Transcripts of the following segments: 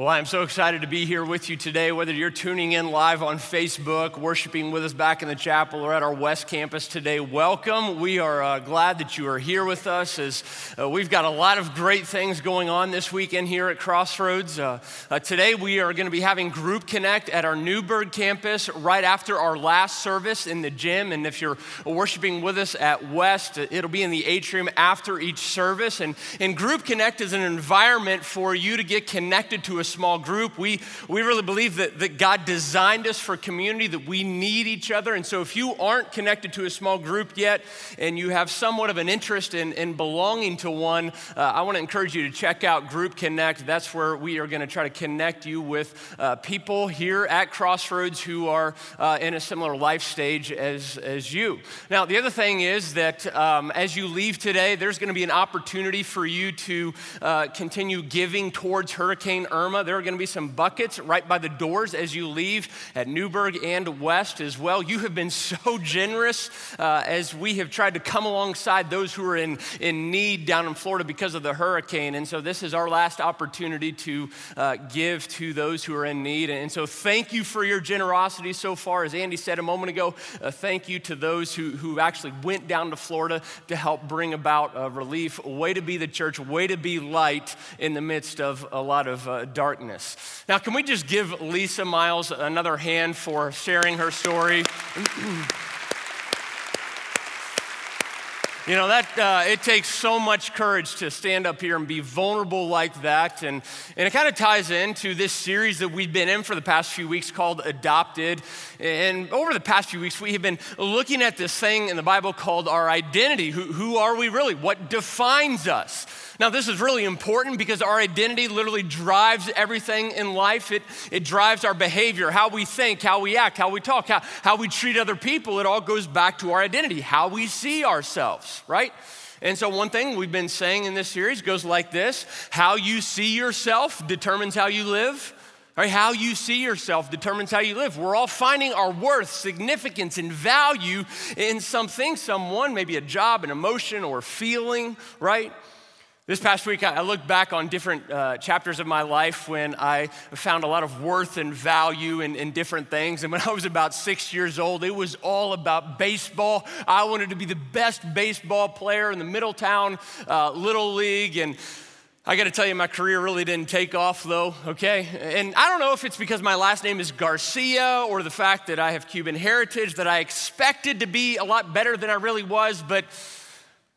Well, I'm so excited to be here with you today, whether you're tuning in live on Facebook, worshiping with us back in the chapel, or at our West Campus today. Welcome. We are uh, glad that you are here with us as uh, we've got a lot of great things going on this weekend here at Crossroads. Uh, uh today, we are going to be having Group Connect at our Newburgh campus right after our last service in the gym. And if you're worshiping with us at West, it'll be in the atrium after each service. And, and Group Connect is an environment for you to get connected to a small group. We, we really believe that, that God designed us for community, that we need each other. And so if you aren't connected to a small group yet and you have somewhat of an interest in, in belonging to one, uh, I want to encourage you to check out Group Connect. That's where we are going to try to connect you with uh, people here at Crossroads who are uh, in a similar life stage as, as you. Now, the other thing is that um, as you leave today, there's going to be an opportunity for you to uh, continue giving towards Hurricane Irma. There are going to be some buckets right by the doors as you leave at Newburgh and West as well. You have been so generous uh, as we have tried to come alongside those who are in, in need down in Florida because of the hurricane. And so this is our last opportunity to uh, give to those who are in need. And so thank you for your generosity so far. As Andy said a moment ago, uh, thank you to those who, who actually went down to Florida to help bring about uh, relief. Way to be the church, way to be light in the midst of a lot of uh, dark darkness. Now, can we just give Lisa Miles another hand for sharing her story? You know, that uh, it takes so much courage to stand up here and be vulnerable like that. And, and it kind of ties into this series that we've been in for the past few weeks called Adopted. And over the past few weeks, we have been looking at this thing in the Bible called our identity. Who, who are we really? What defines us? Now, this is really important because our identity literally drives everything in life. It, it drives our behavior, how we think, how we act, how we talk, how, how we treat other people. It all goes back to our identity, how we see ourselves, right? And so, one thing we've been saying in this series goes like this How you see yourself determines how you live. Right? How you see yourself determines how you live. We're all finding our worth, significance, and value in something, someone, maybe a job, an emotion, or feeling, right? This past week, I looked back on different uh, chapters of my life when I found a lot of worth and value in, in, different things. And when I was about six years old, it was all about baseball. I wanted to be the best baseball player in the Middletown uh, Little League. And I got to tell you, my career really didn't take off, though, okay? And I don't know if it's because my last name is Garcia or the fact that I have Cuban heritage that I expected to be a lot better than I really was, but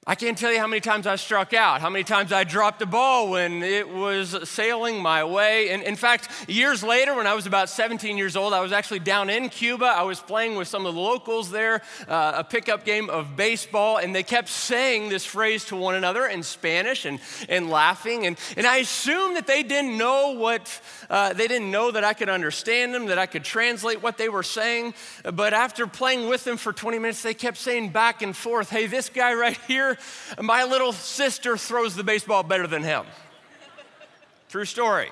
I can't tell you how many times I struck out, how many times I dropped the ball when it was sailing my way. And in fact, years later, when I was about 17 years old, I was actually down in Cuba. I was playing with some of the locals there, uh, a pickup game of baseball, and they kept saying this phrase to one another in Spanish and, and laughing. And, and I assumed that they didn't know what, uh, they didn't know that I could understand them, that I could translate what they were saying. But after playing with them for 20 minutes, they kept saying back and forth, hey, this guy right here, my little sister throws the baseball better than him. True story.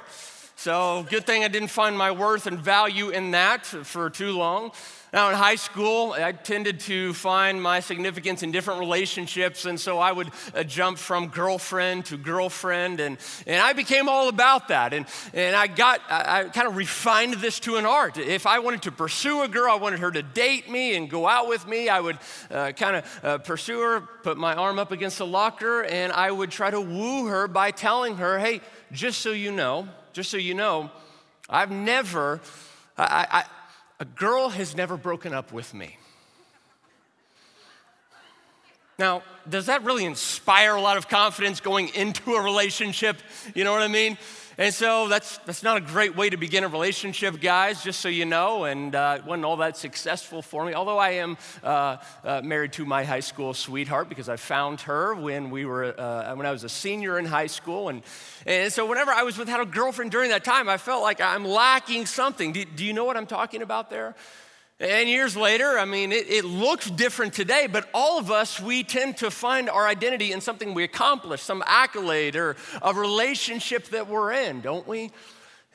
So, good thing I didn't find my worth and value in that for too long. Now, in high school, I tended to find my significance in different relationships, and so I would uh, jump from girlfriend to girlfriend, and, and I became all about that. And, and I got, I, I kind of refined this to an art. If I wanted to pursue a girl, I wanted her to date me and go out with me, I would uh, kind of uh, pursue her, put my arm up against the locker, and I would try to woo her by telling her, hey, just so you know, just so you know, I've never, I, I, a girl has never broken up with me. Now, does that really inspire a lot of confidence going into a relationship? You know what I mean? And so that's, that's not a great way to begin a relationship, guys, just so you know. And uh, it wasn't all that successful for me, although I am uh, uh, married to my high school sweetheart because I found her when, we were, uh, when I was a senior in high school. And, and so whenever I was without a girlfriend during that time, I felt like I'm lacking something. Do, do you know what I'm talking about there? And years later, I mean, it, it, looks different today, but all of us, we tend to find our identity in something we accomplish, some accolade or a relationship that we're in, don't we?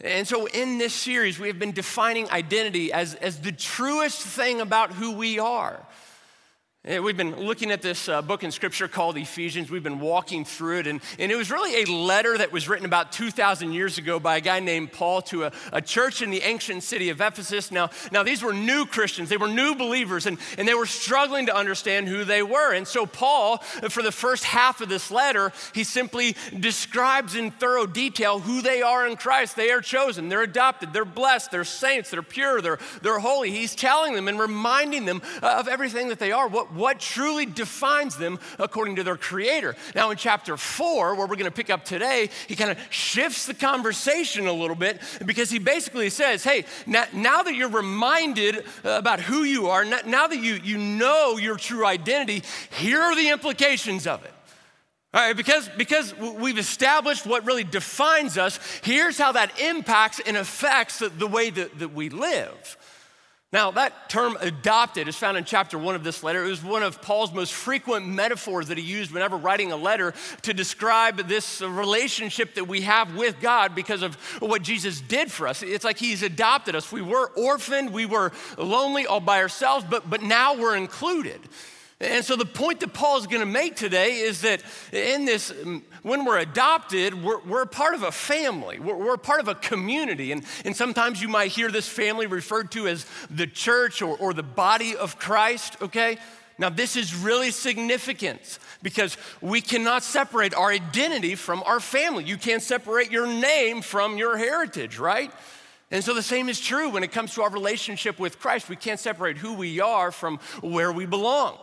And so in this series, we have been defining identity as, as the truest thing about who we are. We've been looking at this uh, book in scripture called Ephesians. We've been walking through it, and, and it was really a letter that was written about 2,000 years ago by a guy named Paul to a, a, church in the ancient city of Ephesus. Now, now, these were new Christians, they were new believers, and, and they were struggling to understand who they were. And so, Paul, for the first half of this letter, he simply describes in thorough detail who they are in Christ. They are chosen, they're adopted, they're blessed, they're saints, they're pure, they're, they're holy. He's telling them and reminding them of everything that they are. What, what truly defines them according to their creator. Now, in chapter four, where we're going to pick up today, he kind of shifts the conversation a little bit because he basically says, Hey, now, now that you're reminded about who you are, now that you, you know your true identity, here are the implications of it. All right, because, because we've established what really defines us, here's how that impacts and affects the, the way that, that we live. Now, that term adopted is found in chapter one of this letter. It was one of Paul's most frequent metaphors that he used whenever writing a letter to describe this relationship that we have with God because of what Jesus did for us. It's like he's adopted us. We were orphaned, we were lonely all by ourselves, but, but now we're included. And so, the point that Paul is going to make today is that in this, mm, when we're adopted, we're, we're part of a family, we're, we're, part of a community. And, and sometimes you might hear this family referred to as the church or, or the body of Christ, okay? Now, this is really significant because we cannot separate our identity from our family. You can't separate your name from your heritage, right? And so the same is true when it comes to our relationship with Christ. We can't separate who we are from where we belong.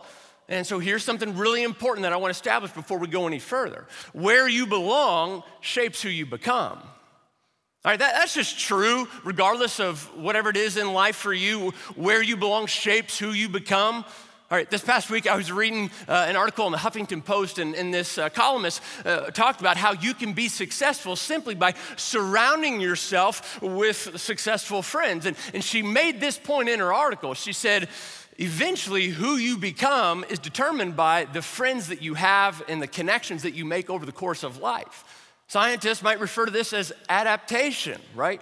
And so here's something really important that I want to establish before we go any further. Where you belong shapes who you become. All right, that, that's just true, regardless of whatever it is in life for you. Where you belong shapes who you become. All right, this past week I was reading uh, an article in the Huffington Post, and, and this uh, columnist uh, talked about how you can be successful simply by surrounding yourself with successful friends. And, and she made this point in her article. She said, Eventually, who you become is determined by the friends that you have and the connections that you make over the course of life. Scientists might refer to this as adaptation, right?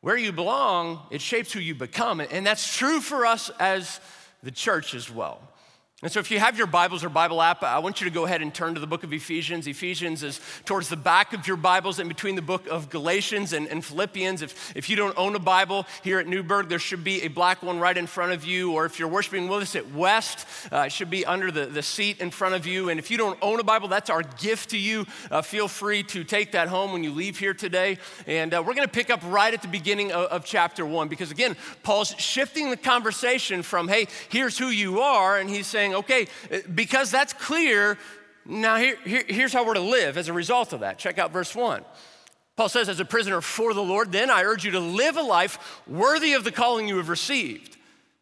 Where you belong, it shapes who you become. And that's true for us as the church as well. And so, if you have your Bibles or Bible app, I want you to go ahead and turn to the book of Ephesians. Ephesians is towards the back of your Bibles in between the book of Galatians and, and, Philippians. If, if you don't own a Bible here at Newburgh, there should be a black one right in front of you. Or if you're worshiping with us at West, uh, it should be under the, the seat in front of you. And if you don't own a Bible, that's our gift to you. Uh, feel free to take that home when you leave here today. And uh, we're going to pick up right at the beginning of, of chapter one because, again, Paul's shifting the conversation from, hey, here's who you are, and he's saying, okay, eh, because that's clear, now here, here, here's how we're to live as a result of that. Check out verse 1. Paul says, as a prisoner for the Lord, then I urge you to live a life worthy of the calling you have received.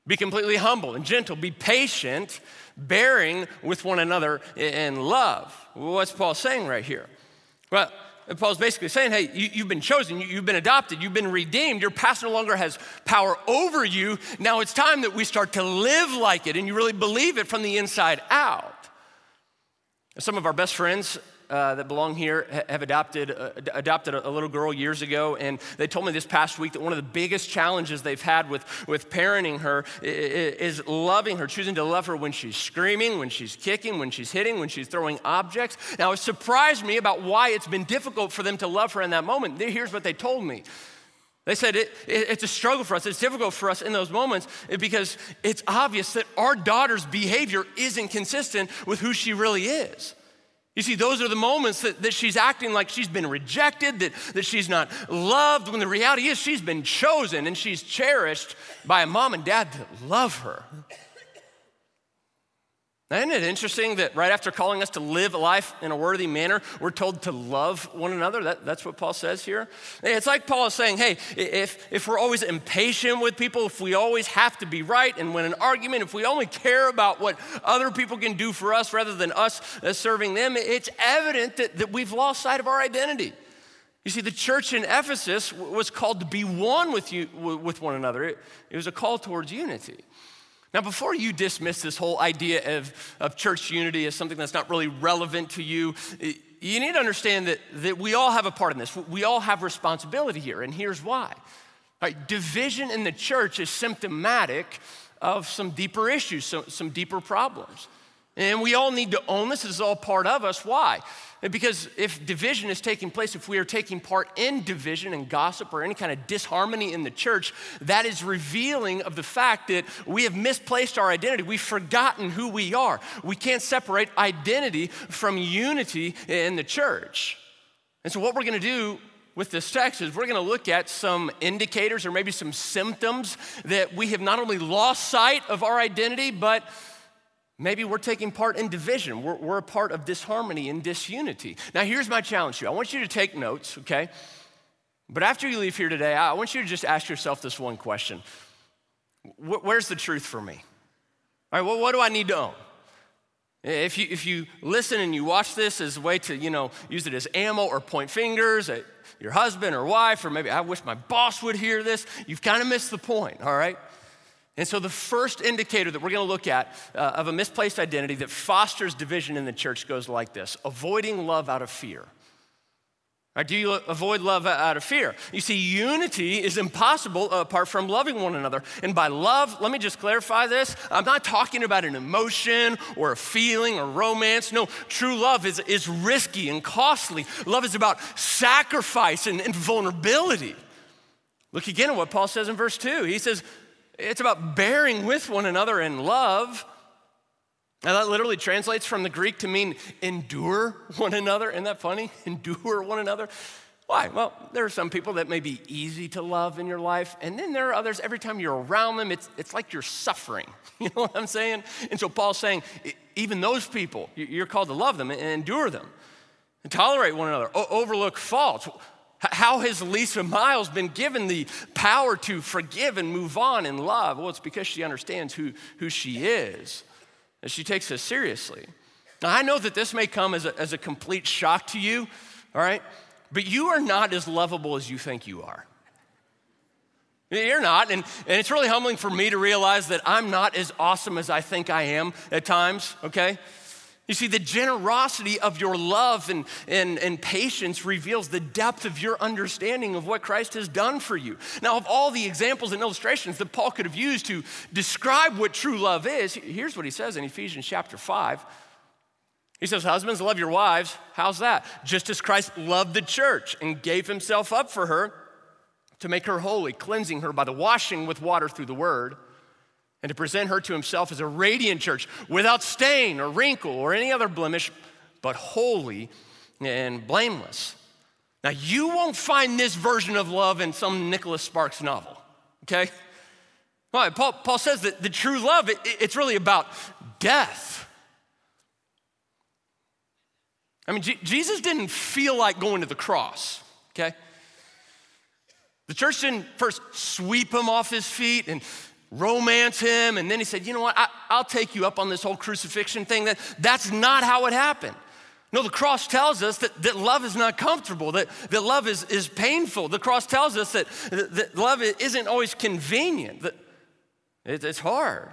Be completely humble and gentle, be patient, bearing with one another in love. What's Paul saying right here? Well, Paul's basically saying, hey, you, have been chosen, you, have been adopted, you've been redeemed. Your past no longer has power over you. Now it's time that we start to live like it and you really believe it from the inside out. Some of our best friends uh, that belong here have adopted, uh, adopted a, little girl years ago, and they told me this past week that one of the biggest challenges they've had with, with parenting her is loving her, choosing to love her when she's screaming, when she's kicking, when she's hitting, when she's throwing objects. Now, it surprised me about why it's been difficult for them to love her in that moment. Here's what they told me. They said it, it, it's a struggle for us. It's difficult for us in those moments because it's obvious that our daughter's behavior isn't consistent with who she really is. You see, those are the moments that, that she's acting like she's been rejected, that, that she's not loved, when the reality is she's been chosen and she's cherished by a mom and dad that love her. Isn't it interesting that right after calling us to live life in a worthy manner, we're told to love one another? That, that's what Paul says here. It's like Paul is saying, hey, if, if we're always impatient with people, if we always have to be right and win an argument, if we only care about what other people can do for us rather than us uh, serving them, it's evident that, that we've lost sight of our identity. You see, the church in Ephesus was called to be one with, you, with one another, it, it was a call towards unity. Now, before you dismiss this whole idea of, of church unity as something that's not really relevant to you, you need to understand that, that we all have a part in this. We all have responsibility here, and here's why. Right, division in the church is symptomatic of some deeper issues, some, some deeper problems. And we all need to own this. This is all part of us. Why? Because if division is taking place, if we are taking part in division and gossip or any kind of disharmony in the church, that is revealing of the fact that we have misplaced our identity. We've forgotten who we are. We can't separate identity from unity in the church. And so, what we're going to do with this text is we're going to look at some indicators or maybe some symptoms that we have not only lost sight of our identity, but Maybe we're taking part in division. We're, we're, a part of disharmony and disunity. Now, here's my challenge to you I want you to take notes, okay? But after you leave here today, I want you to just ask yourself this one question Where's the truth for me? All right, well, what do I need to own? If you, if you listen and you watch this as a way to, you know, use it as ammo or point fingers at your husband or wife, or maybe I wish my boss would hear this, you've kind of missed the point, all right? And so, the first indicator that we're going to look at uh, of a misplaced identity that fosters division in the church goes like this avoiding love out of fear. Right, do you avoid love out of fear? You see, unity is impossible apart from loving one another. And by love, let me just clarify this. I'm not talking about an emotion or a feeling or romance. No, true love is, is risky and costly. Love is about sacrifice and, and vulnerability. Look again at what Paul says in verse 2. He says, it's about bearing with one another in love. Now, that literally translates from the Greek to mean endure one another. Isn't that funny? Endure one another. Why? Well, there are some people that may be easy to love in your life, and then there are others, every time you're around them, it's, it's like you're suffering. You know what I'm saying? And so Paul's saying, even those people, you're called to love them and endure them, and tolerate one another, overlook faults. How has Lisa Miles been given the power to forgive and move on in love? Well, it's because she understands who, who she is, and she takes this seriously. Now, I know that this may come as a, as a complete shock to you, all right? But you are not as lovable as you think you are. You're not, and, and it's really humbling for me to realize that I'm not as awesome as I think I am at times, okay? You see, the generosity of your love and, and, and patience reveals the depth of your understanding of what Christ has done for you. Now, of all the examples and illustrations that Paul could have used to describe what true love is, here's what he says in Ephesians chapter 5. He says, Husbands, love your wives. How's that? Just as Christ loved the church and gave himself up for her to make her holy, cleansing her by the washing with water through the word and to present her to himself as a radiant church without stain or wrinkle or any other blemish, but holy and blameless. Now, you won't find this version of love in some Nicholas Sparks novel, okay? Well, Paul, Paul says that the true love, it, it's really about death. I mean, Jesus didn't feel like going to the cross, okay? The church didn't first sweep him off his feet and romance him. And then he said, You know what? I, will take you up on this whole crucifixion thing. That, that's not how it happened. No, the cross tells us that, that love is not comfortable, that, that love is, is painful. The cross tells us that, that love isn't always convenient, that it, it's hard.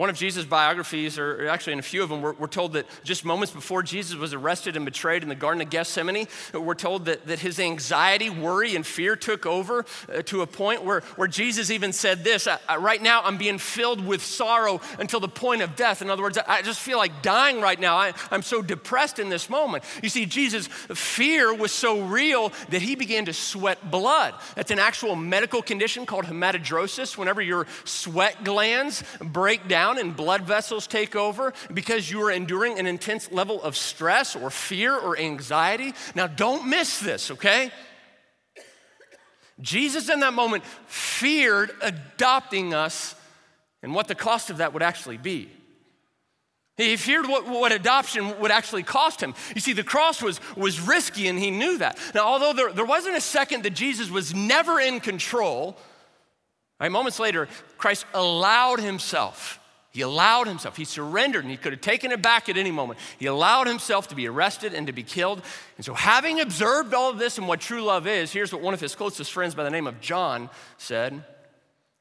One of Jesus' biographies, or actually in a few of them, we're, we're, told that just moments before Jesus was arrested and betrayed in the Garden of Gethsemane, we're told that, that his anxiety, worry, and fear took over uh, to a point where, where Jesus even said this Right now, I'm being filled with sorrow until the point of death. In other words, I just feel like dying right now. I, I'm so depressed in this moment. You see, Jesus' fear was so real that he began to sweat blood. That's an actual medical condition called hematidrosis, whenever your sweat glands break down down and blood vessels take over because you are enduring an intense level of stress or fear or anxiety. Now, don't miss this, okay? Jesus, in that moment, feared adopting us and what the cost of that would actually be. He feared what, what, adoption would actually cost him. You see, the cross was, was risky, and he knew that. Now, although there, there wasn't a second that Jesus was never in control, right, moments later, Christ allowed himself he allowed himself, he surrendered, and he could have taken it back at any moment. He allowed himself to be arrested and to be killed. And so, having observed all of this and what true love is, here's what one of his closest friends by the name of John said.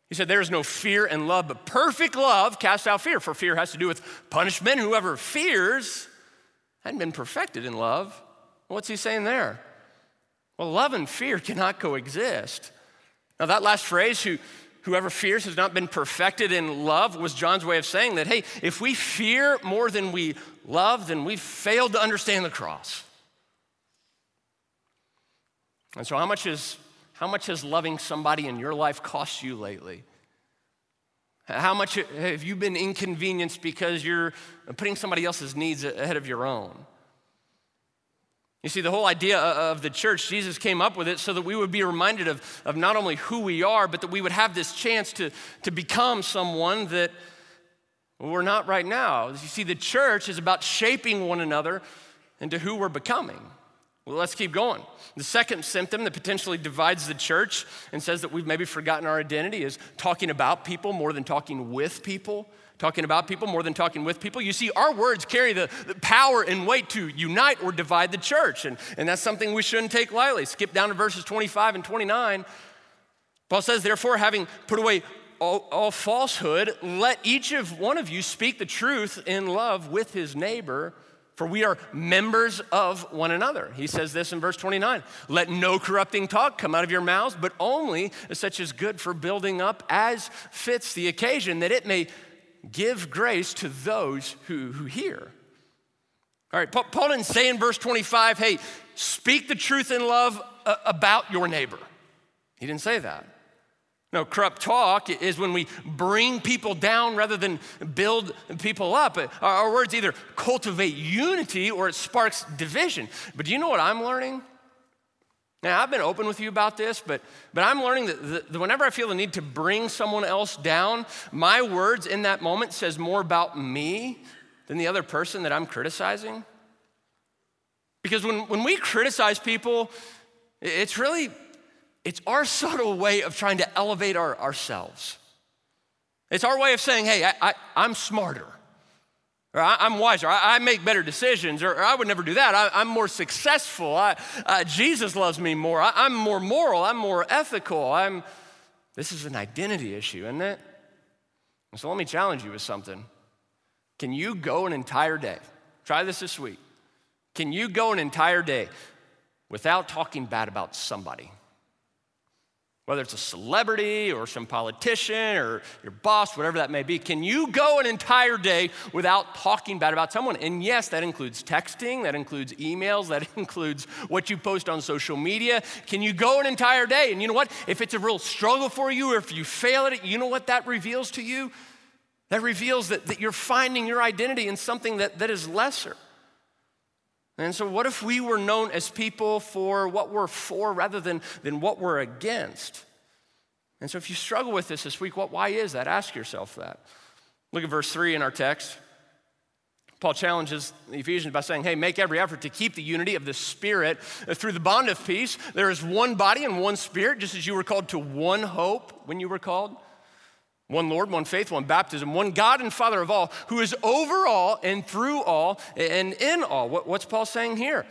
He said, There is no fear in love, but perfect love casts out fear, for fear has to do with punishment. Whoever fears hadn't been perfected in love. What's he saying there? Well, love and fear cannot coexist. Now, that last phrase, who Whoever fears has not been perfected in love, was John's way of saying that, hey, if we fear more than we love, then we've failed to understand the cross. And so, how much, is, how much has loving somebody in your life cost you lately? How much have you been inconvenienced because you're putting somebody else's needs ahead of your own? You see, the whole idea of the church, Jesus came up with it so that we would be reminded of, of not only who we are, but that we would have this chance to, to become someone that we're not right now. You see, the church is about shaping one another into who we're becoming. Well, let's keep going. The second symptom that potentially divides the church and says that we've maybe forgotten our identity is talking about people more than talking with people. Talking about people more than talking with people. You see, our words carry the, the power and weight to unite or divide the church, and, and that's something we shouldn't take lightly. Skip down to verses 25 and 29. Paul says, Therefore, having put away all, all, falsehood, let each of one of you speak the truth in love with his neighbor, for we are members of one another. He says this in verse 29 Let no corrupting talk come out of your mouths, but only such as good for building up as fits the occasion, that it may give grace to those who, who hear. All right, Paul didn't say in verse 25, hey, speak the truth in love uh, about your neighbor. He didn't say that. No, corrupt talk is when we bring people down rather than build people up. Our words either cultivate unity or it sparks division. But do you know what I'm learning? Now, I've been open with you about this, but, but I'm learning that, that whenever I feel the need to bring someone else down, my words in that moment says more about me than the other person that I'm criticizing. Because when, when we criticize people, it's really it's our subtle way of trying to elevate our, ourselves. It's our way of saying, hey, I, I, am smarter, or I, am wiser, I, I, make better decisions, or, or, I would never do that. I, am more successful. I, uh, Jesus loves me more. I, I'm more moral. I'm more ethical. I'm, this is an identity issue, isn't it? So let me challenge you with something. Can you go an entire day? Try this this week. Can you go an entire day without talking bad about somebody? Whether it's a celebrity or some politician or your boss, whatever that may be, can you go an entire day without talking bad about someone? And yes, that includes texting, that includes emails, that includes what you post on social media. Can you go an entire day? And you know what? If it's a real struggle for you or if you fail at it, you know what that reveals to you? That reveals that, that you're finding your identity in something that, that is lesser. And so, what if we were known as people for what we're for rather than, than what we're against? And so, if you struggle with this this week, what, why is that? Ask yourself that. Look at verse 3 in our text. Paul challenges the Ephesians by saying, Hey, make every effort to keep the unity of the Spirit through the bond of peace. There is one body and one Spirit, just as you were called to one hope when you were called. One Lord, one faith, one baptism, one God and Father of all, who is over all and through all and in all. what's Paul saying here?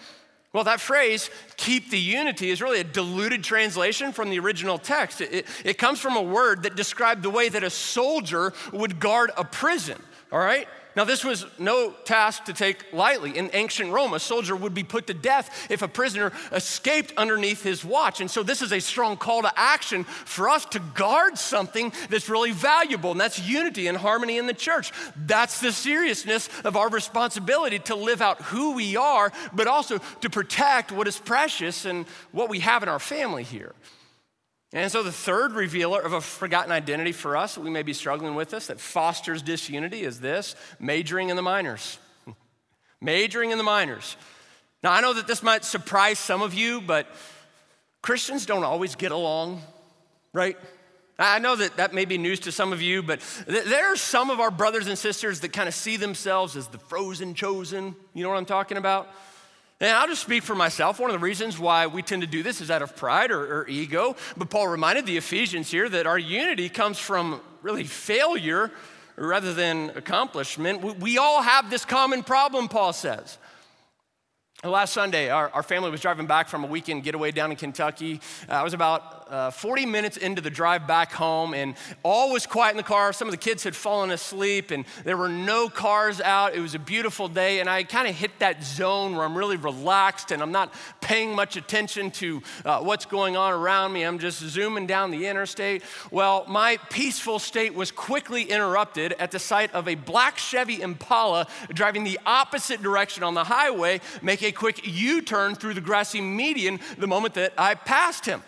Well, that phrase, keep the unity, is really a diluted translation from the original text. It, it, comes from a word that described the way that a soldier would guard a prison, all right? Now, this was no task to take lightly. In ancient Rome, a soldier would be put to death if a prisoner escaped underneath his watch. And so, this is a strong call to action for us to guard something that's really valuable, and that's unity and harmony in the church. That's the seriousness of our responsibility to live out who we are, but also to protect what is precious and what we have in our family here. And so, the third revealer of a forgotten identity for us that we may be struggling with this, that fosters disunity, is this majoring in the minors. majoring in the minors. Now, I know that this might surprise some of you, but Christians don't always get along, right? I know that that may be news to some of you, but there are some of our brothers and sisters that kind of see themselves as the frozen chosen. You know what I'm talking about? And I'll just speak for myself. One of the reasons why we tend to do this is out of pride or, or, ego. But Paul reminded the Ephesians here that our unity comes from really failure rather than accomplishment. We, we all have this common problem, Paul says. Last Sunday, our, our, family was driving back from a weekend getaway down in Kentucky. Uh, I was about uh, 40 minutes into the drive back home, and all was quiet in the car. Some of the kids had fallen asleep, and there were no cars out. It was a beautiful day, and I kind of hit that zone where I'm really relaxed and I'm not paying much attention to uh, what's going on around me. I'm just zooming down the interstate. Well, my peaceful state was quickly interrupted at the sight of a black Chevy Impala driving the opposite direction on the highway make a quick U turn through the grassy median the moment that I passed him.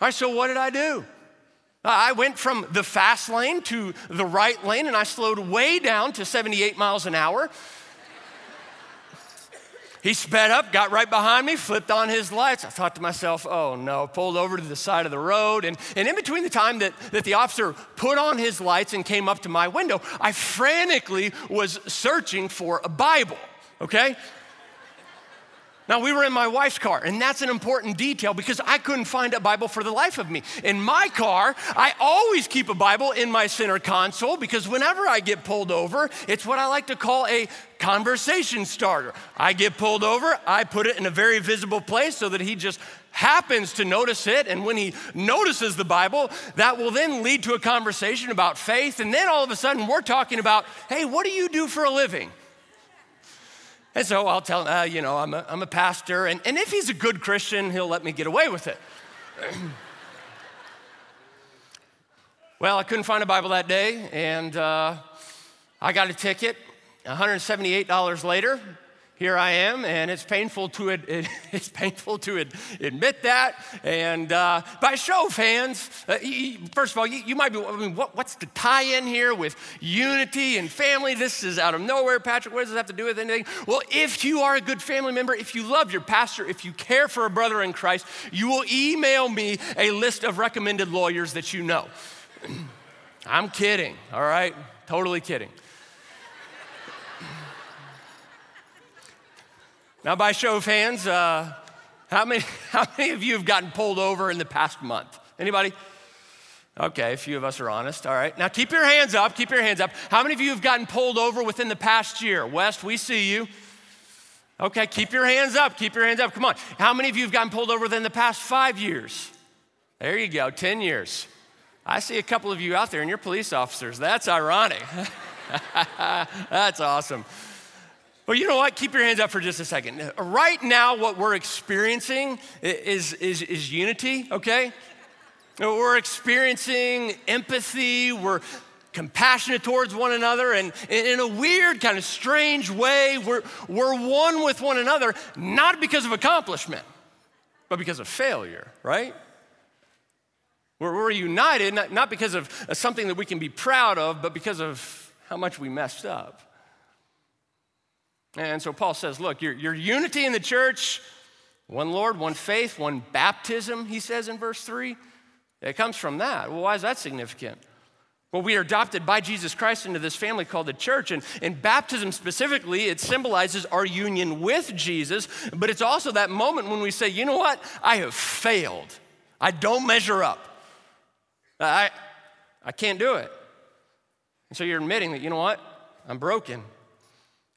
All right, so what did I do? Uh, I went from the fast lane to the right lane and I slowed way down to 78 miles an hour. He sped up, got right behind me, flipped on his lights. I thought to myself, oh no, pulled over to the side of the road. And, and in between the time that, that the officer put on his lights and came up to my window, I frantically was searching for a Bible, okay? Now, we were in my wife's car, and that's an important detail because I couldn't find a Bible for the life of me. In my car, I always keep a Bible in my center console because whenever I get pulled over, it's what I like to call a conversation starter. I get pulled over, I put it in a very visible place so that he just happens to notice it. And when he notices the Bible, that will then lead to a conversation about faith. And then all of a sudden, we're talking about, hey, what do you do for a living? And so I'll tell him, uh, you know, I'm a, I'm a pastor. And, and if he's a good Christian, he'll let me get away with it. well, I couldn't find a Bible that day, and uh, I got a ticket. $178 later, here I am, and it's painful to ad- it's painful to ad- admit that. And uh, by show of hands, uh, you, first of all, you, you, might be, I mean, what, what's the tie-in here with unity and family? This is out of nowhere, Patrick. What does this have to do with anything? Well, if you are a good family member, if you love your pastor, if you care for a brother in Christ, you will email me a list of recommended lawyers that you know. I'm kidding, all right? Totally kidding. Now, by show of hands, uh, how, many, how many of you have gotten pulled over in the past month? Anybody? Okay, a few of us are honest. All right. Now keep your hands up. Keep your hands up. How many of you have gotten pulled over within the past year? West, we see you. Okay, keep your hands up. Keep your hands up. Come on. How many of you have gotten pulled over within the past five years? There you go, 10 years. I see a couple of you out there and you're police officers. That's ironic. That's awesome. Well, you know what? Keep your hands up for just a second. Right now, what we're experiencing is, is, is unity, okay? We're experiencing empathy, we're compassionate towards one another, and in a weird, kind of strange way, we're, we're one with one another, not because of accomplishment, but because of failure, right? We're, we're united, not, not because of uh, something that we can be proud of, but because of how much we messed up. And so Paul says, look, your, your unity in the church, one Lord, one faith, one baptism, he says in verse 3, it comes from that. Well, why is that significant? Well, we are adopted by Jesus Christ into this family called the church. And in baptism specifically, it symbolizes our union with Jesus, but it's also that moment when we say, you know what? I have failed. I don't measure up. I, I can't do it. And so you're admitting that, you know what? I'm broken.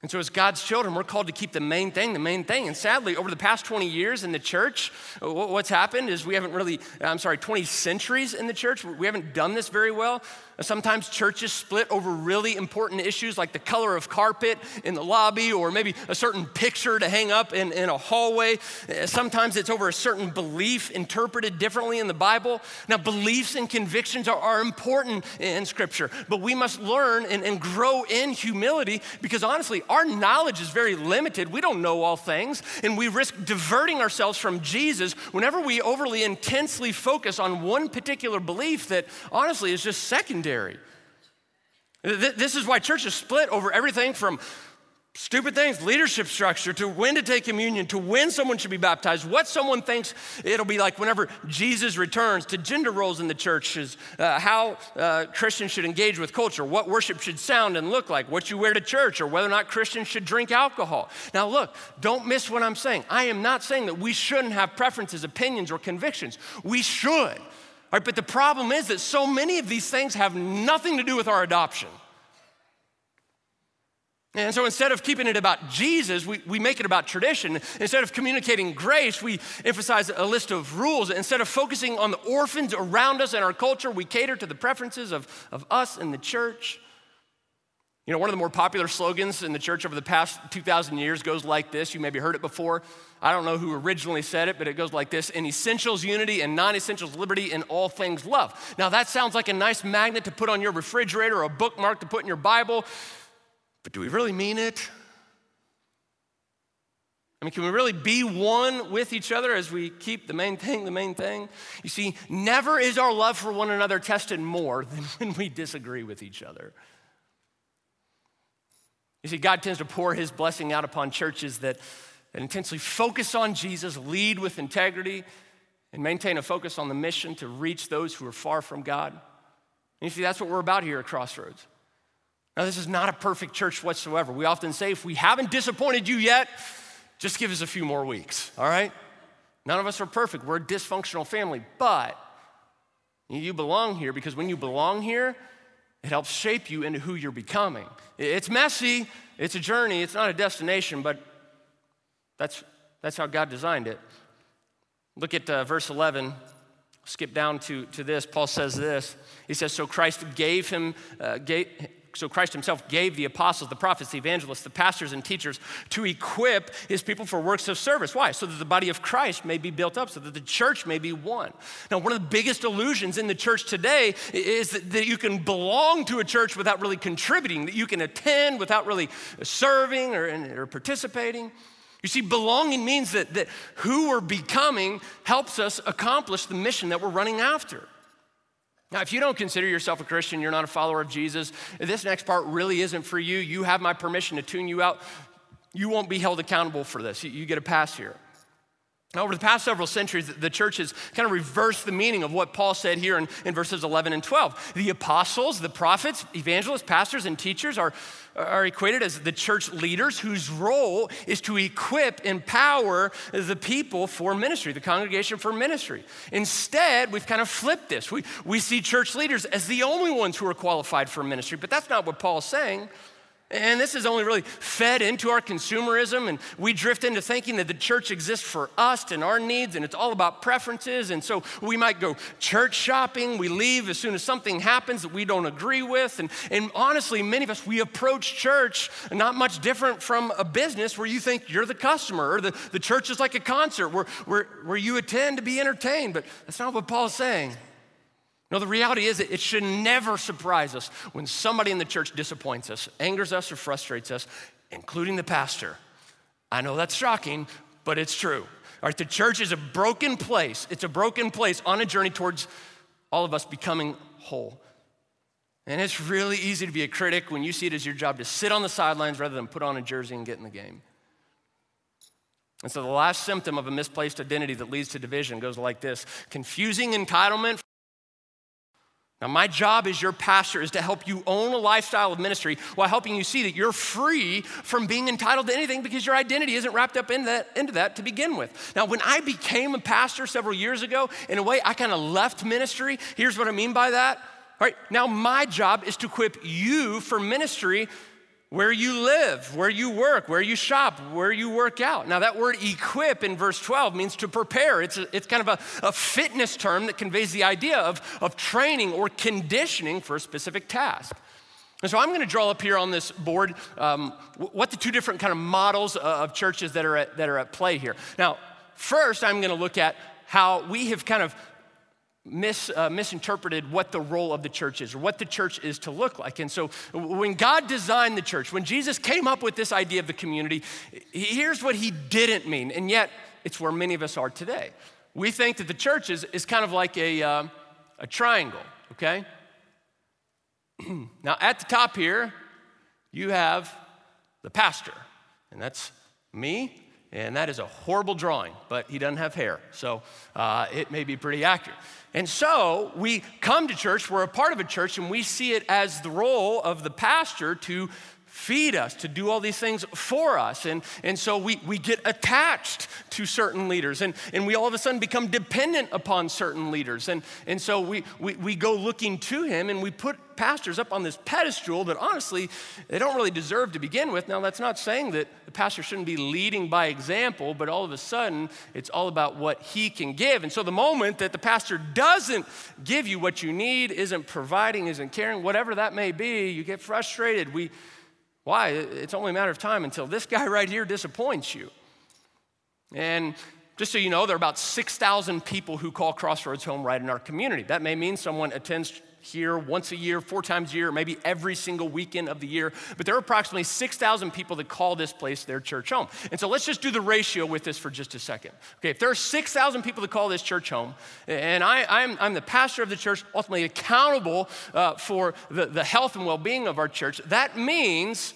And so, as God's children, we're called to keep the main thing the main thing. And sadly, over the past 20 years in the church, what's happened is we haven't really, I'm sorry, 20 centuries in the church, we haven't done this very well. Sometimes churches split over really important issues like the color of carpet in the lobby or maybe a certain picture to hang up in, in a hallway. Eh, sometimes it's over a certain belief interpreted differently in the Bible. Now, beliefs and convictions are, are important in Scripture, but we must learn and, and grow in humility because honestly, our knowledge is very limited. We don't know all things, and we risk diverting ourselves from Jesus whenever we overly intensely focus on one particular belief that honestly is just secondary secondary. This is why churches split over everything from stupid things, leadership structure, to when to take communion, to when someone should be baptized, what someone thinks it'll be like whenever Jesus returns, to gender roles in the churches, uh, how uh, Christians should engage with culture, what worship should sound and look like, what you wear to church, or whether or not Christians should drink alcohol. Now, look, don't miss what I'm saying. I am not saying that we shouldn't have preferences, opinions, or convictions. We should. But the problem is that so many of these things have nothing to do with our adoption. And so instead of keeping it about Jesus, we, we make it about tradition. Instead of communicating grace, we emphasize a list of rules. Instead of focusing on the orphans around us and our culture, we cater to the preferences of, of us and the church. You know, one of the more popular slogans in the church over the past 2,000 years goes like this. You maybe heard it before. I don't know who originally said it, but it goes like this In essentials, unity, and non essentials, liberty, in all things, love. Now, that sounds like a nice magnet to put on your refrigerator or a bookmark to put in your Bible, but do we really mean it? I mean, can we really be one with each other as we keep the main thing the main thing? You see, never is our love for one another tested more than when we disagree with each other. You see, God tends to pour his blessing out upon churches that, that intensely focus on Jesus, lead with integrity, and maintain a focus on the mission to reach those who are far from God. And you see, that's what we're about here at Crossroads. Now, this is not a perfect church whatsoever. We often say, if we haven't disappointed you yet, just give us a few more weeks, all right? None of us are perfect. We're a dysfunctional family, but you belong here because when you belong here, it helps shape you into who you're becoming. It's messy, it's a journey, it's not a destination, but that's, that's how God designed it. Look at uh, verse 11. Skip down to, to this. Paul says this. He says, So Christ gave him, uh, gave, so Christ himself gave the apostles, the prophets, the evangelists, the pastors, and teachers to equip his people for works of service. Why? So that the body of Christ may be built up, so that the church may be one. Now, one of the biggest illusions in the church today is that, that you can belong to a church without really contributing, that you can attend without really serving or, or participating. You see, belonging means that, that who we're becoming helps us accomplish the mission that we're running after. Now, if you don't consider yourself a Christian, you're not a follower of Jesus, this next part really isn't for you. You have my permission to tune you out. You won't be held accountable for this. You get a pass here. Now, over the past several centuries, the church has kind of reversed the meaning of what Paul said here in, in verses 11 and 12. The apostles, the prophets, evangelists, pastors, and teachers are, are equated as the church leaders whose role is to equip, and empower the people for ministry, the congregation for ministry. Instead, we've kind of flipped this. We, we see church leaders as the only ones who are qualified for ministry, but that's not what Paul's saying. And this is only really fed into our consumerism, and we drift into thinking that the church exists for us and our needs, and it's all about preferences. And so we might go church shopping, we leave as soon as something happens that we don't agree with. And, and honestly, many of us, we approach church not much different from a business where you think you're the customer, or the, the church is like a concert where, where, where you attend to be entertained. But that's not what Paul's saying. No, the reality is it should never surprise us when somebody in the church disappoints us, angers us, or frustrates us, including the pastor. I know that's shocking, but it's true. All right, the church is a broken place. It's a broken place on a journey towards all of us becoming whole. And it's really easy to be a critic when you see it as your job to sit on the sidelines rather than put on a jersey and get in the game. And so the last symptom of a misplaced identity that leads to division goes like this confusing entitlement now, my job as your pastor is to help you own a lifestyle of ministry while helping you see that you're free from being entitled to anything because your identity isn't wrapped up into that, into that to begin with. Now, when I became a pastor several years ago, in a way, I kind of left ministry. Here's what I mean by that. All right, now my job is to equip you for ministry where you live, where you work, where you shop, where you work out. Now, that word equip in verse 12 means to prepare. It's, a, it's kind of a, a fitness term that conveys the idea of, of training or conditioning for a specific task. And so I'm going to draw up here on this board um, what the two different kind of models of churches that are at, that are at play here. Now, first, I'm going to look at how we have kind of mis, uh, misinterpreted what the role of the church is or what the church is to look like. And so when God designed the church, when Jesus came up with this idea of the community, here's what he didn't mean. And yet, it's where many of us are today. We think that the church is, is kind of like a, uh, a triangle, okay? now, at the top here, you have the pastor, and that's me, and that is a horrible drawing, but he doesn't have hair, so uh, it may be pretty accurate. And so we come to church, we're a part of a church, and we see it as the role of the pastor to feed us, to do all these things for us. And, and so we, we get attached to certain leaders, and, and we all of a sudden become dependent upon certain leaders. And, and so we, we, we go looking to him, and we put pastors up on this pedestal that honestly, they don't really deserve to begin with. Now, that's not saying that the pastor shouldn't be leading by example, but all of a sudden, it's all about what he can give. And so the moment that the pastor doesn't give you what you need, isn't providing, isn't caring, whatever that may be, you get frustrated. We, Why? It's only a matter of time until this guy right here disappoints you. And just so you know, there are about 6,000 people who call Crossroads home right in our community. That may mean someone attends here once a year, four times a year, maybe every single weekend of the year. But there are approximately 6,000 people that call this place their church home. And so let's just do the ratio with this for just a second. Okay, if there are 6,000 people that call this church home, and I, am the pastor of the church, ultimately accountable uh, for the, the health and well being of our church, that means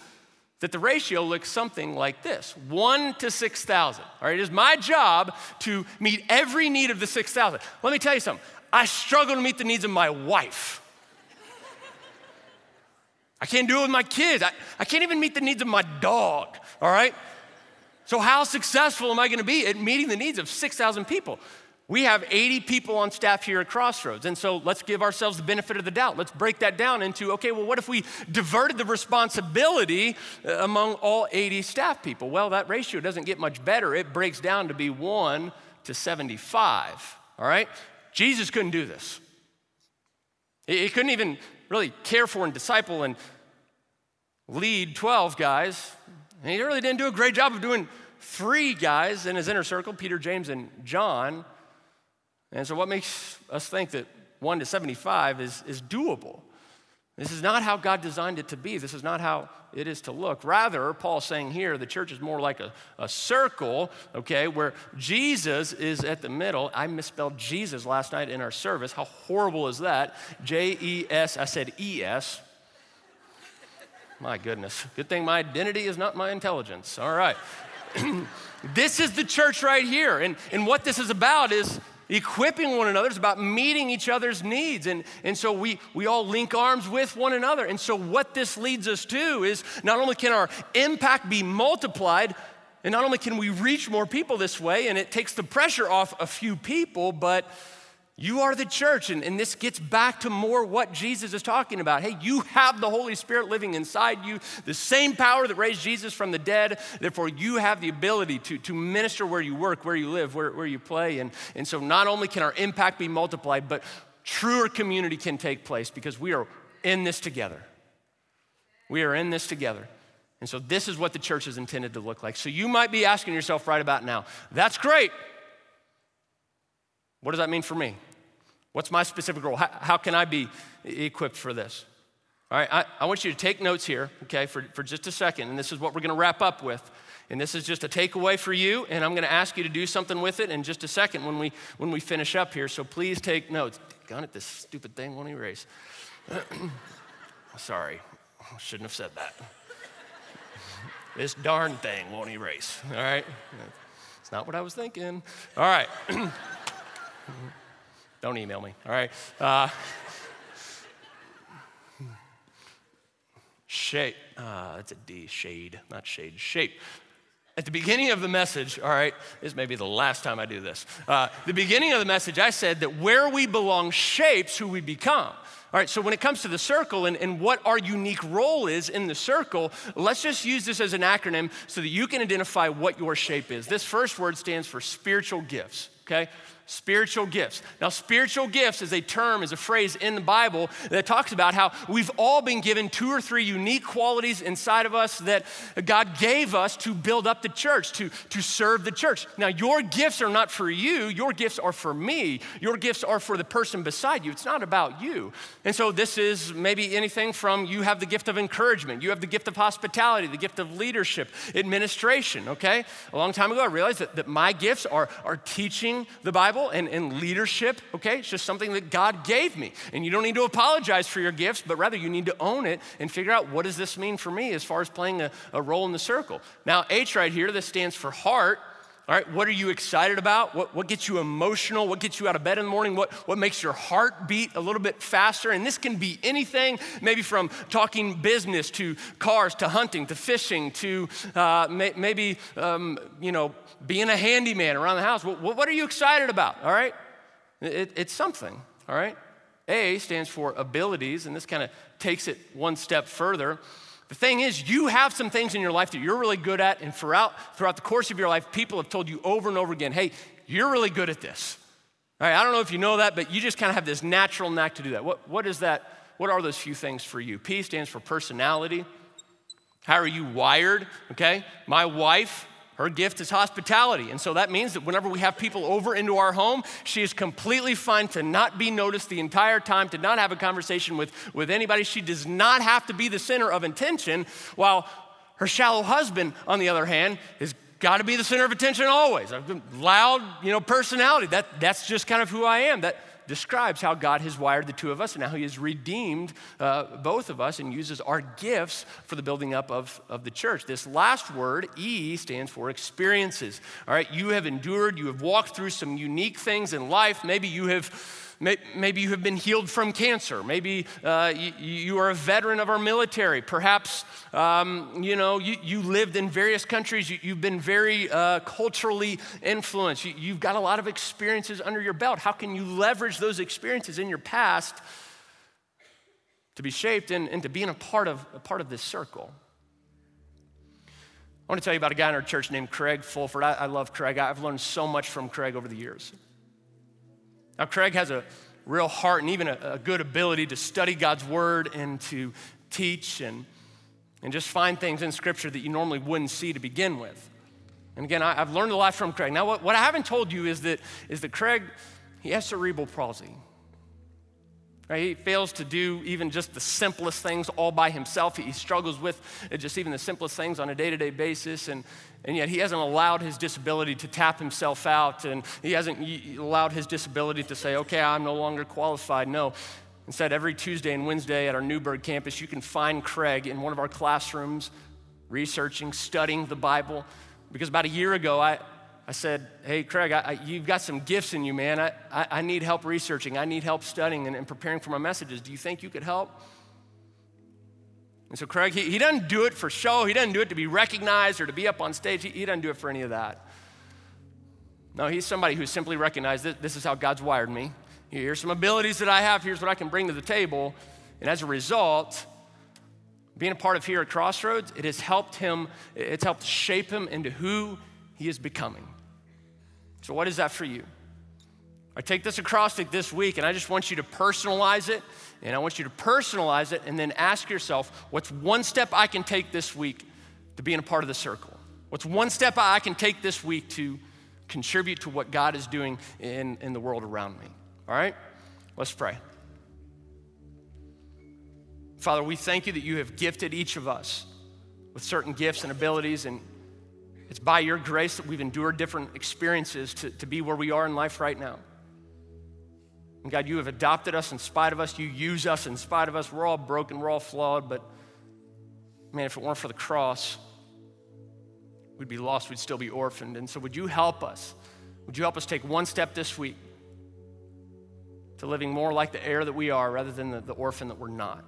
that the ratio looks something like this one to 6,000. All right, it is my job to meet every need of the 6,000. Let me tell you something I struggle to meet the needs of my wife. I can't do it with my kids. I, I can't even meet the needs of my dog, all right? So, how successful am I gonna be at meeting the needs of 6,000 people? We have 80 people on staff here at Crossroads. And so let's give ourselves the benefit of the doubt. Let's break that down into okay, well, what if we diverted the responsibility uh, among all 80 staff people? Well, that ratio doesn't get much better. It breaks down to be 1 to 75. All right? Jesus couldn't do this. He couldn't even really care for and disciple and lead 12 guys. And he really didn't do a great job of doing three guys in his inner circle Peter, James, and John. And so, what makes us think that 1 to 75 is, is doable? This is not how God designed it to be. This is not how it is to look. Rather, Paul's saying here the church is more like a, a circle, okay, where Jesus is at the middle. I misspelled Jesus last night in our service. How horrible is that? J E S, I said E S. My goodness. Good thing my identity is not my intelligence. All right. this is the church right here. And, and what this is about is equipping one another. It's about meeting each other's needs. And, and so we, we all link arms with one another. And so, what this leads us to is not only can our impact be multiplied, and not only can we reach more people this way, and it takes the pressure off a few people, but you are the church, and, and, this gets back to more what Jesus is talking about. Hey, you have the Holy Spirit living inside you, the same power that raised Jesus from the dead. Therefore, you have the ability to, to minister where you work, where you live, where, where you play. And, and so, not only can our impact be multiplied, but truer community can take place because we are in this together. We are in this together. And so, this is what the church is intended to look like. So, you might be asking yourself right about now, that's great. What does that mean for me? What's my specific role? How, how can I be equipped for this? All right, I, I, want you to take notes here, okay, for, for just a second, and this is what we're gonna wrap up with. And this is just a takeaway for you, and I'm gonna ask you to do something with it in just a second when we, when we finish up here. So please take notes. Gun it, this stupid thing won't erase. Sorry, shouldn't have said that. this darn thing won't erase, all right? It's not what I was thinking. All right. Don't email me, all right? Uh, shade, uh, that's a D, shade, not shade, shape. At the beginning of the message, all right, this may be the last time I do this. Uh, the beginning of the message, I said that where we belong shapes who we become. All right, so when it comes to the circle and, and what our unique role is in the circle, let's just use this as an acronym so that you can identify what your shape is. This first word stands for spiritual gifts, okay? Spiritual gifts. Now, spiritual gifts is a term, is a phrase in the Bible that talks about how we've all been given two or three unique qualities inside of us that God gave us to build up the church, to, to serve the church. Now, your gifts are not for you, your gifts are for me. Your gifts are for the person beside you. It's not about you. And so, this is maybe anything from you have the gift of encouragement, you have the gift of hospitality, the gift of leadership, administration, okay? A long time ago, I realized that, that my gifts are, are teaching the Bible Bible and, and leadership, okay? It's just something that God gave me. And you don't need to apologize for your gifts, but rather you need to own it and figure out what does this mean for me as far as playing a, a role in the circle. Now, H right here, this stands for heart. All right, what are you excited about? What, what gets you emotional? What gets you out of bed in the morning? What, what makes your heart beat a little bit faster? And this can be anything, maybe from talking business to cars to hunting to fishing to uh, may, maybe, um, you know, being a handyman around the house. What, what are you excited about? All right, it, it's something, all right? A stands for abilities, and this kind of takes it one step further. The thing is, you have some things in your life that you're really good at, and throughout, throughout the course of your life, people have told you over and over again, hey, you're really good at this. All right, I don't know if you know that, but you just kind of have this natural knack to do that. What, what is that? What are those few things for you? P stands for personality. How are you wired? Okay, my wife, her gift is hospitality. And so that means that whenever we have people over into our home, she is completely fine to not be noticed the entire time, to not have a conversation with, with anybody. She does not have to be the center of attention, while her shallow husband, on the other hand, has got to be the center of attention always. I've loud, you know, personality. That, that's just kind of who I am. That, describes how God has wired the two of us and how He has redeemed uh, both of us and uses our gifts for the building up of, of the church. This last word, E, stands for experiences. All right, you have endured, you have walked through some unique things in life. Maybe you have Maybe you have been healed from cancer. Maybe uh, you, are a veteran of our military. Perhaps um, you know you, you, lived in various countries. You, have been very uh, culturally influenced. You, you've got a lot of experiences under your belt. How can you leverage those experiences in your past to be shaped and, and to be in a part of a part of this circle? I want to tell you about a guy in our church named Craig Fulford. I, I love Craig. I've learned so much from Craig over the years. Now, Craig has a real heart and even a, a good ability to study God's word and to teach and, and just find things in Scripture that you normally wouldn't see to begin with. And again, I, have learned a lot from Craig. Now, what, what I haven't told you is that, is that Craig, he has cerebral palsy. Right? He fails to do even just the simplest things all by himself. He struggles with just even the simplest things on a day to day basis. And, and yet, he hasn't allowed his disability to tap himself out. And he hasn't allowed his disability to say, okay, I'm no longer qualified. No. Instead, every Tuesday and Wednesday at our Newburgh campus, you can find Craig in one of our classrooms researching, studying the Bible. Because about a year ago, I, I said, Hey, Craig, I, I, you've got some gifts in you, man. I, I, need help researching. I need help studying and, and, preparing for my messages. Do you think you could help? And so, Craig, he, he doesn't do it for show. He doesn't do it to be recognized or to be up on stage. He, he doesn't do it for any of that. No, he's somebody who simply recognized that this is how God's wired me. Here's some abilities that I have. Here's what I can bring to the table. And as a result, being a part of here at Crossroads, it has helped him, it's helped shape him into who he is becoming. So, what is that for you? I take this acrostic this week and I just want you to personalize it. And I want you to personalize it and then ask yourself, what's one step I can take this week to being a part of the circle? What's one step I can take this week to contribute to what God is doing in, in the world around me? All right? Let's pray. Father, we thank you that you have gifted each of us with certain gifts and abilities and it's by your grace that we've endured different experiences to, to be where we are in life right now. And God, you have adopted us in spite of us. You use us in spite of us. We're all broken, we're all flawed, but man, if it weren't for the cross, we'd be lost, we'd still be orphaned. And so, would you help us? Would you help us take one step this week to living more like the heir that we are rather than the, the orphan that we're not?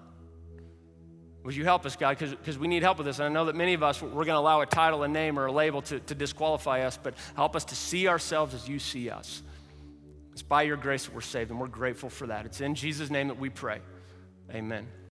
Would you help us, God? Because we need help with this. And I know that many of us, we're going to allow a title, a name, or a label to, to disqualify us, but help us to see ourselves as you see us. It's by your grace that we're saved, and we're grateful for that. It's in Jesus' name that we pray. Amen.